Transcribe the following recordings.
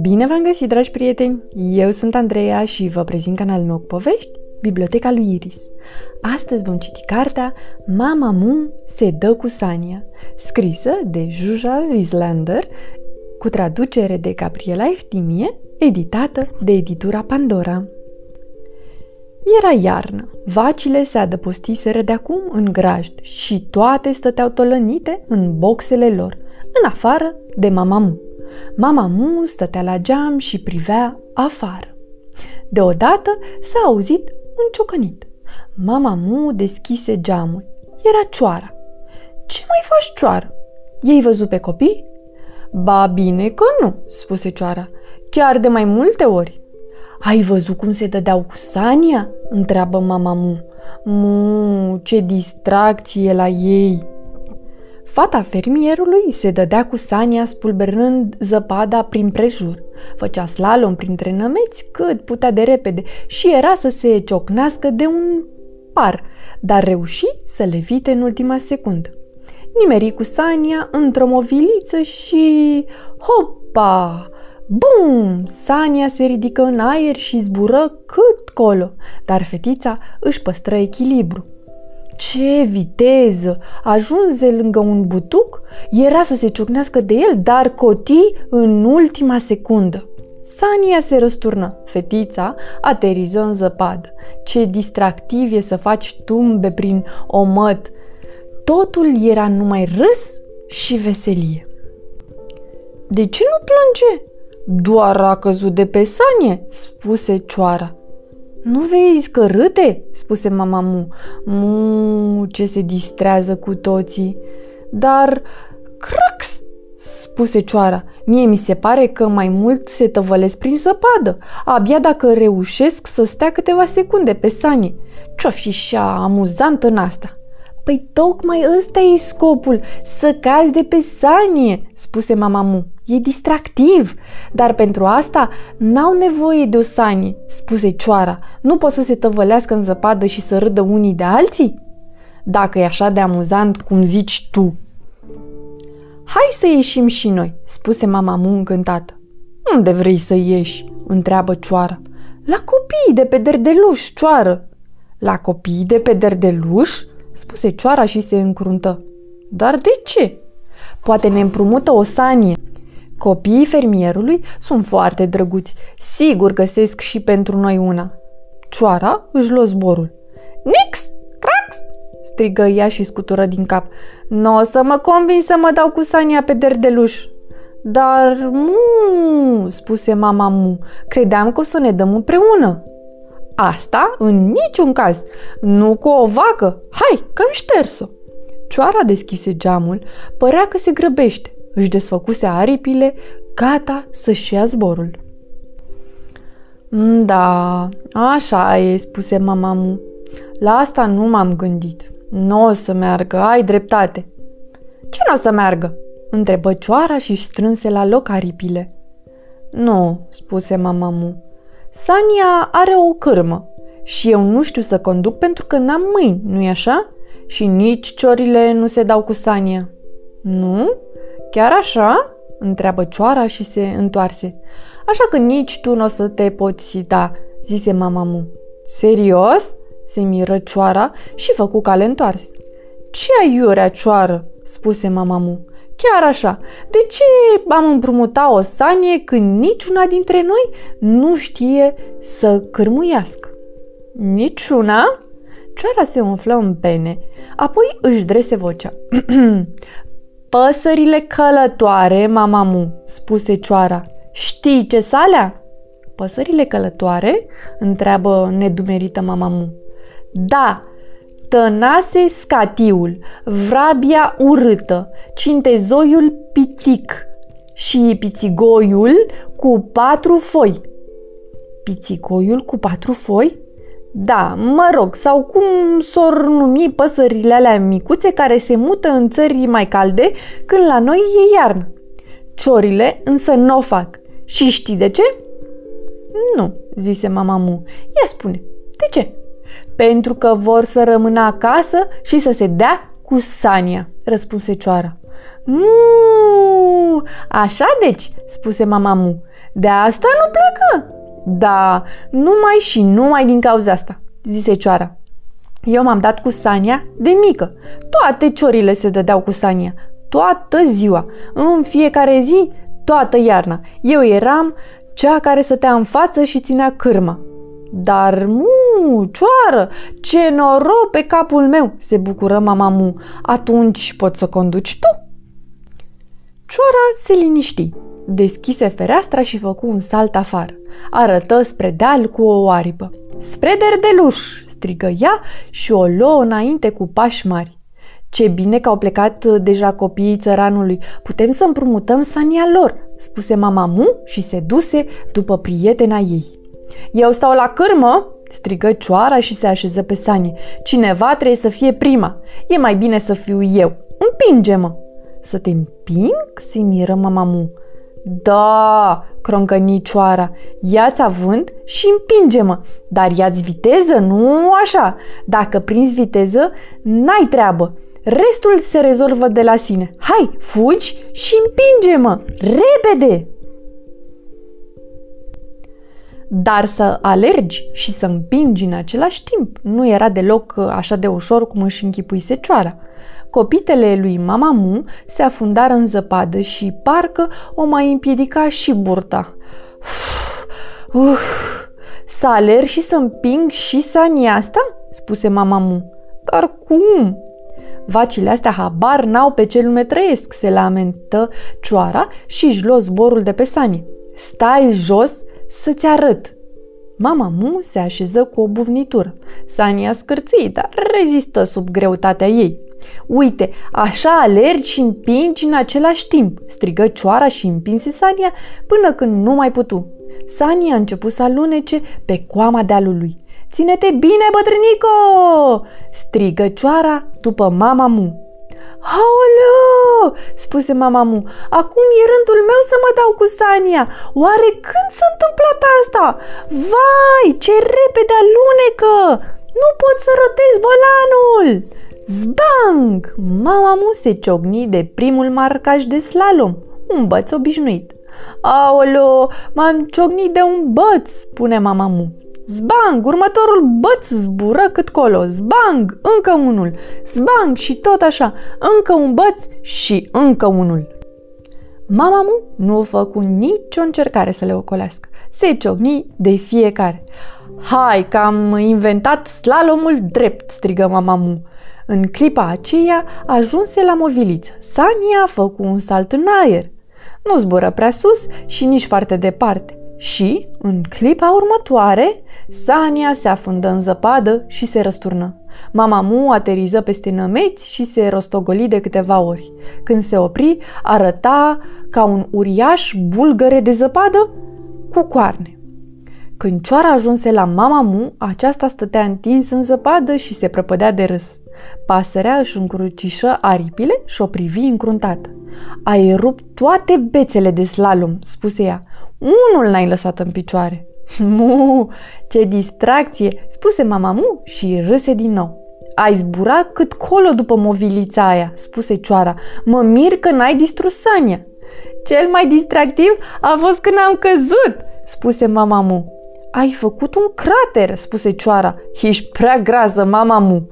Bine v-am găsit, dragi prieteni! Eu sunt Andreea și vă prezint canalul meu cu povești, Biblioteca lui Iris. Astăzi vom citi cartea Mama Mu se dă cu Sania, scrisă de Juja Wieslander, cu traducere de Gabriela Eftimie, editată de editura Pandora. Era iarnă, vacile se adăpostiseră de acum în grajd și toate stăteau tolănite în boxele lor, în afară de mama Mu. Mama Mu stătea la geam și privea afară. Deodată s-a auzit un ciocănit. Mama Mu deschise geamul. Era cioara. Ce mai faci, cioară? Ei văzut pe copii? Ba bine că nu, spuse cioara, chiar de mai multe ori. Ai văzut cum se dădeau cu Sania? întreabă mama Mu. Mu, ce distracție la ei! Fata fermierului se dădea cu Sania spulberând zăpada prin prejur. Făcea slalom printre nămeți cât putea de repede și era să se ciocnească de un par, dar reuși să levite în ultima secundă. Nimeri cu Sania într-o moviliță și... Hopa! Bum! Sania se ridică în aer și zbură cât colo, dar fetița își păstră echilibru. Ce viteză! Ajunse lângă un butuc, era să se ciocnească de el, dar coti în ultima secundă. Sania se răsturnă. Fetița ateriză în zăpadă. Ce distractiv e să faci tumbe prin omăt. Totul era numai râs și veselie. De ce nu plânge? Doar a căzut de pe sanie, spuse cioara. Nu vezi că râte?" spuse mama Mu. Mu, ce se distrează cu toții. Dar, crăx, spuse cioara. Mie mi se pare că mai mult se tăvălesc prin zăpadă, abia dacă reușesc să stea câteva secunde pe sanie. Ce-o fi și amuzant în asta? Păi tocmai ăsta e scopul, să cazi de pe sanie, spuse mama Mu. E distractiv, dar pentru asta n-au nevoie de o sanie, spuse cioara. Nu pot să se tăvălească în zăpadă și să râdă unii de alții? Dacă e așa de amuzant cum zici tu. Hai să ieșim și noi, spuse mama Mu încântată. Unde vrei să ieși? întreabă cioara. La copiii de pe derdeluș, cioară. La copiii de pe derdeluș? spuse cioara și se încruntă. Dar de ce? Poate ne împrumută o sanie. Copiii fermierului sunt foarte drăguți. Sigur găsesc și pentru noi una. Cioara își luă zborul. Nix! Crax! strigă ea și scutură din cap. Nu o să mă convin să mă dau cu Sania pe derdeluș. Dar, mu, spuse mama mu, credeam că o să ne dăm împreună. Asta în niciun caz, nu cu o vacă. Hai, că am șters-o. Cioara deschise geamul, părea că se grăbește. Își desfăcuse aripile, gata să-și ia zborul. Mm, da, așa e, spuse mama mu. La asta nu m-am gândit. Nu o să meargă, ai dreptate. Ce nu o să meargă? Întrebă cioara și strânse la loc aripile. Nu, spuse mama mu. Sania are o cârmă și eu nu știu să conduc pentru că n-am mâini, nu-i așa? Și nici ciorile nu se dau cu Sania. Nu? Chiar așa? întreabă cioara și se întoarse. Așa că nici tu nu o să te poți da, zise mama mu. Serios? se miră cioara și făcu cale întors. Ce ai iurea cioară? spuse mama mu. Chiar așa, de ce am împrumutat o sanie când niciuna dintre noi nu știe să cârmuiască? Niciuna? Cioara se umflă în pene, apoi își drese vocea. Păsările călătoare, mamamu, spuse cioara. Știi ce salea? Păsările călătoare? întreabă nedumerită mamamu. Da, tănase scatiul, vrabia urâtă, cintezoiul pitic și pițigoiul cu patru foi. Pițigoiul cu patru foi? Da, mă rog, sau cum s-or numi păsările alea micuțe care se mută în țări mai calde când la noi e iarnă. Ciorile însă nu o fac. Și știi de ce? Nu, zise mama mu. Ia spune, de ce? Pentru că vor să rămână acasă și să se dea cu Sania, răspunse cioara. Mu! Așa deci, spuse mama Mu. De asta nu plecă? Da, numai și numai din cauza asta, zise cioara. Eu m-am dat cu Sania de mică. Toate ciorile se dădeau cu Sania. Toată ziua. În fiecare zi, toată iarna. Eu eram cea care stătea în față și ținea cârma. Dar mu, cioară, ce noroc pe capul meu, se bucură mama mu. Atunci poți să conduci tu. Cioara se liniști, deschise fereastra și făcu un salt afară. Arătă spre deal cu o oaripă. Spre derdeluș, strigă ea și o luă înainte cu pași mari. Ce bine că au plecat uh, deja copiii țăranului. Putem să împrumutăm sania lor, spuse mama Mu și se duse după prietena ei. Eu stau la cârmă, strigă cioara și se așeză pe sanie. Cineva trebuie să fie prima. E mai bine să fiu eu. Împinge-mă! Să te împing? se miră mama Mu. Da, croncăni cioara, ia-ți avânt și împinge-mă, dar ia-ți viteză, nu așa. Dacă prinzi viteză, n-ai treabă. Restul se rezolvă de la sine. Hai, fugi și împinge-mă! Repede! Dar să alergi și să împingi în același timp nu era deloc uh, așa de ușor cum își închipuise cioara. Copitele lui Mamamu se afundară în zăpadă și parcă o mai împiedica și burta. Uf, uf, să alerg și să împing și sania asta? spuse Mamamu. Dar cum? Vacile astea habar n-au pe ce lume trăiesc, se lamentă cioara și își luă zborul de pe sanie. Stai jos să-ți arăt. Mama Mu se așeză cu o buvnitură. Sania scârții, dar rezistă sub greutatea ei. Uite, așa alergi și împingi în același timp, strigă cioara și împinse Sania până când nu mai putu. Sania a început să alunece pe coama dealului. Ține-te bine, bătrânico! strigă cioara după mama mu. Aoleu! spuse mama mu. Acum e rândul meu să mă dau cu Sania. Oare când s-a întâmplat asta? Vai, ce repede alunecă! Nu pot să rotez volanul! Zbang! Mama mu se ciogni de primul marcaj de slalom, un băț obișnuit. Aoleo, m-am ciocnit de un băț, spune mama mu. Zbang! Următorul băț zbură cât colo. Zbang! Încă unul. Zbang! Și tot așa. Încă un băț și încă unul. Mama mu nu făcu nicio încercare să le ocolească. Se ciocni de fiecare. Hai că am inventat slalomul drept, strigă mama mu. În clipa aceea ajunse la moviliță. Sania făcu un salt în aer. Nu zbură prea sus și nici foarte departe. Și, în clipa următoare, Sania se afundă în zăpadă și se răsturnă. Mama Mu ateriză peste nămeți și se rostogoli de câteva ori. Când se opri, arăta ca un uriaș bulgăre de zăpadă cu coarne. Când cioara ajunse la mama Mu, aceasta stătea întinsă în zăpadă și se prăpădea de râs. Pasărea își încrucișă aripile și o privi încruntată. Ai rupt toate bețele de slalom, spuse ea. Unul n-ai lăsat în picioare. Mu, ce distracție, spuse mama Mu și râse din nou. Ai zburat cât colo după movilița aia, spuse cioara. Mă mir că n-ai distrus Sania. Cel mai distractiv a fost când am căzut, spuse mama Mu. Ai făcut un crater, spuse cioara. Ești prea grază, mama Mu.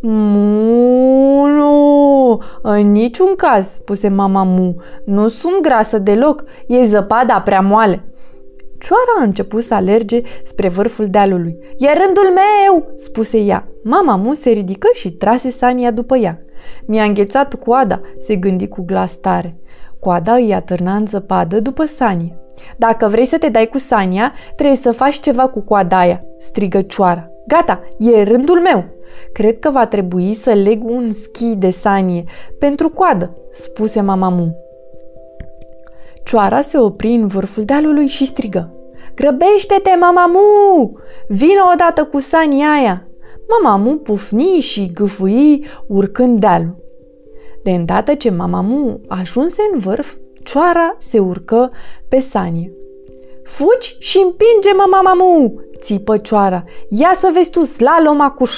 Mu, nu, în niciun caz, spuse mama Mu. Nu sunt grasă deloc, e zăpada prea moale. Cioara a început să alerge spre vârful dealului. E rândul meu, spuse ea. Mama Mu se ridică și trase Sania după ea. Mi-a înghețat coada, se gândi cu glas tare. Coada îi atârna în zăpadă după Sania. Dacă vrei să te dai cu Sania, trebuie să faci ceva cu coada aia, strigă cioara. Gata, e rândul meu. Cred că va trebui să leg un schi de sanie pentru coadă, spuse mama Mu. Cioara se opri în vârful dealului și strigă. Grăbește-te, mama Mu! Vino odată cu sania aia! Mama Mu pufni și gâfui urcând dealul. De îndată ce mama Mu ajunse în vârf, cioara se urcă pe sanie. Fugi și împinge-mă, mama Mu! Țipă cioara. Ia să vezi tu slalom acuș!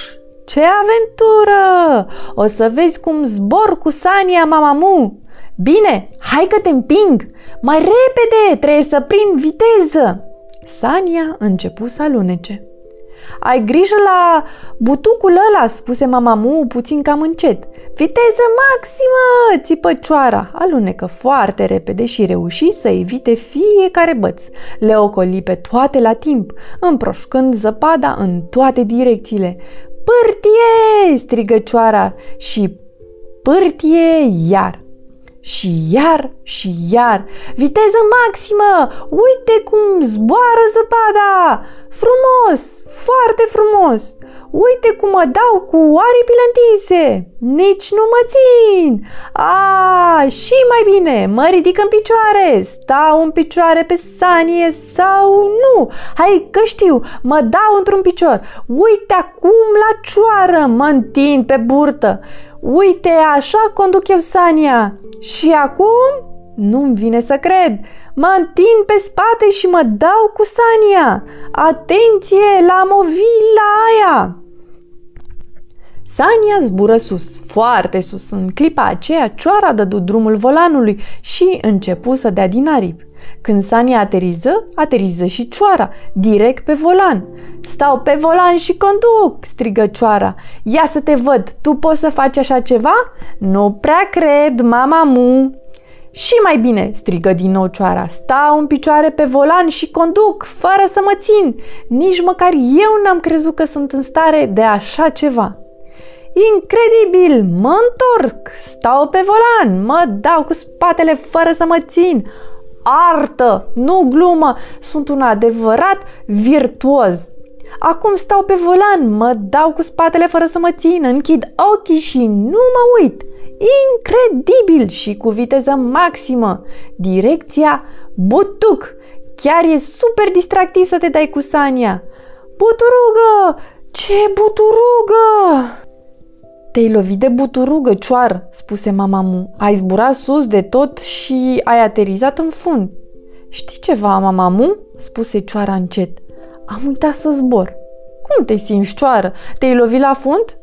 Ce aventură! O să vezi cum zbor cu Sania, mama Mu! Bine, hai că te împing! Mai repede, trebuie să prind viteză! Sania începu să alunece. Ai grijă la butucul ăla, spuse mama Mu puțin cam încet. Viteză maximă, țipă cioara. Alunecă foarte repede și reuși să evite fiecare băț. Le ocoli pe toate la timp, împroșcând zăpada în toate direcțiile. Pârtie! strigă cioara și pârtie iar și iar și iar. Viteză maximă! Uite cum zboară zăpada! Frumos! Foarte frumos! Uite cum mă dau cu aripile întinse! Nici nu mă țin! A, și mai bine, mă ridic în picioare, stau în picioare pe sanie sau nu. Hai că știu, mă dau într-un picior. Uite acum la cioară, mă întind pe burtă. Uite, așa conduc eu sania. Și acum? Nu-mi vine să cred. Mă întind pe spate și mă dau cu Sania. Atenție la movila aia! Sania zbură sus, foarte sus. În clipa aceea, cioara dădu drumul volanului și începu să dea din aripi. Când Sania ateriză, ateriză și cioara, direct pe volan. Stau pe volan și conduc, strigă cioara. Ia să te văd, tu poți să faci așa ceva? Nu prea cred, mama mu. Și mai bine, strigă din nou cioara, stau în picioare pe volan și conduc, fără să mă țin. Nici măcar eu n-am crezut că sunt în stare de așa ceva. Incredibil! Mă întorc, stau pe volan, mă dau cu spatele fără să mă țin. Artă, nu glumă, sunt un adevărat virtuoz. Acum stau pe volan, mă dau cu spatele fără să mă țin, închid ochii și nu mă uit. Incredibil și cu viteză maximă. Direcția butuc. Chiar e super distractiv să te dai cu Sania. Buturugă! Ce buturugă! Te-ai lovit de buturugă, cioar, spuse mama mu. Ai zburat sus de tot și ai aterizat în fund. Știi ceva, mama mu? spuse cioara încet. Am uitat să zbor. Cum te simți, cioară? Te-ai lovit la fund?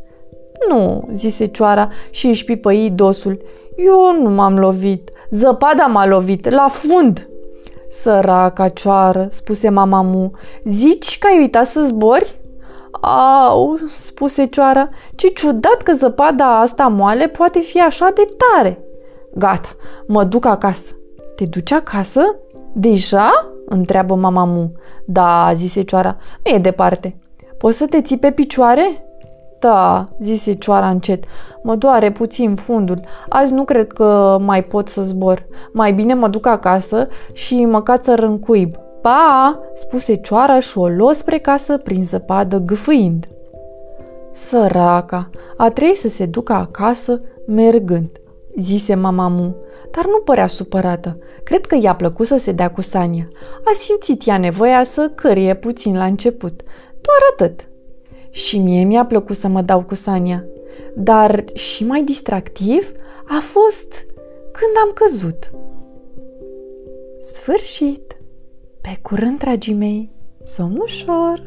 Nu, zise cioara și își pipăi dosul. Eu nu m-am lovit. Zăpada m-a lovit, la fund. Săraca cioară, spuse mama mu. Zici că ai uitat să zbori? Au, spuse cioara, ce ciudat că zăpada asta moale poate fi așa de tare. Gata, mă duc acasă. Te duci acasă? Deja? întreabă mama mu. Da, zise cioara, nu e departe. Poți să te ții pe picioare? Da, zise cioara încet. Mă doare puțin fundul. Azi nu cred că mai pot să zbor. Mai bine mă duc acasă și mă cață în cuib. Pa!" spuse cioara și o luă spre casă prin zăpadă gâfâind. Săraca, a trebuit să se ducă acasă mergând, zise mama mu, dar nu părea supărată. Cred că i-a plăcut să se dea cu Sania. A simțit ea nevoia să cărie puțin la început. Doar atât. Și mie mi-a plăcut să mă dau cu Sania. Dar și mai distractiv a fost când am căzut. Sfârșit! Pe curând, dragii mei, somn ușor!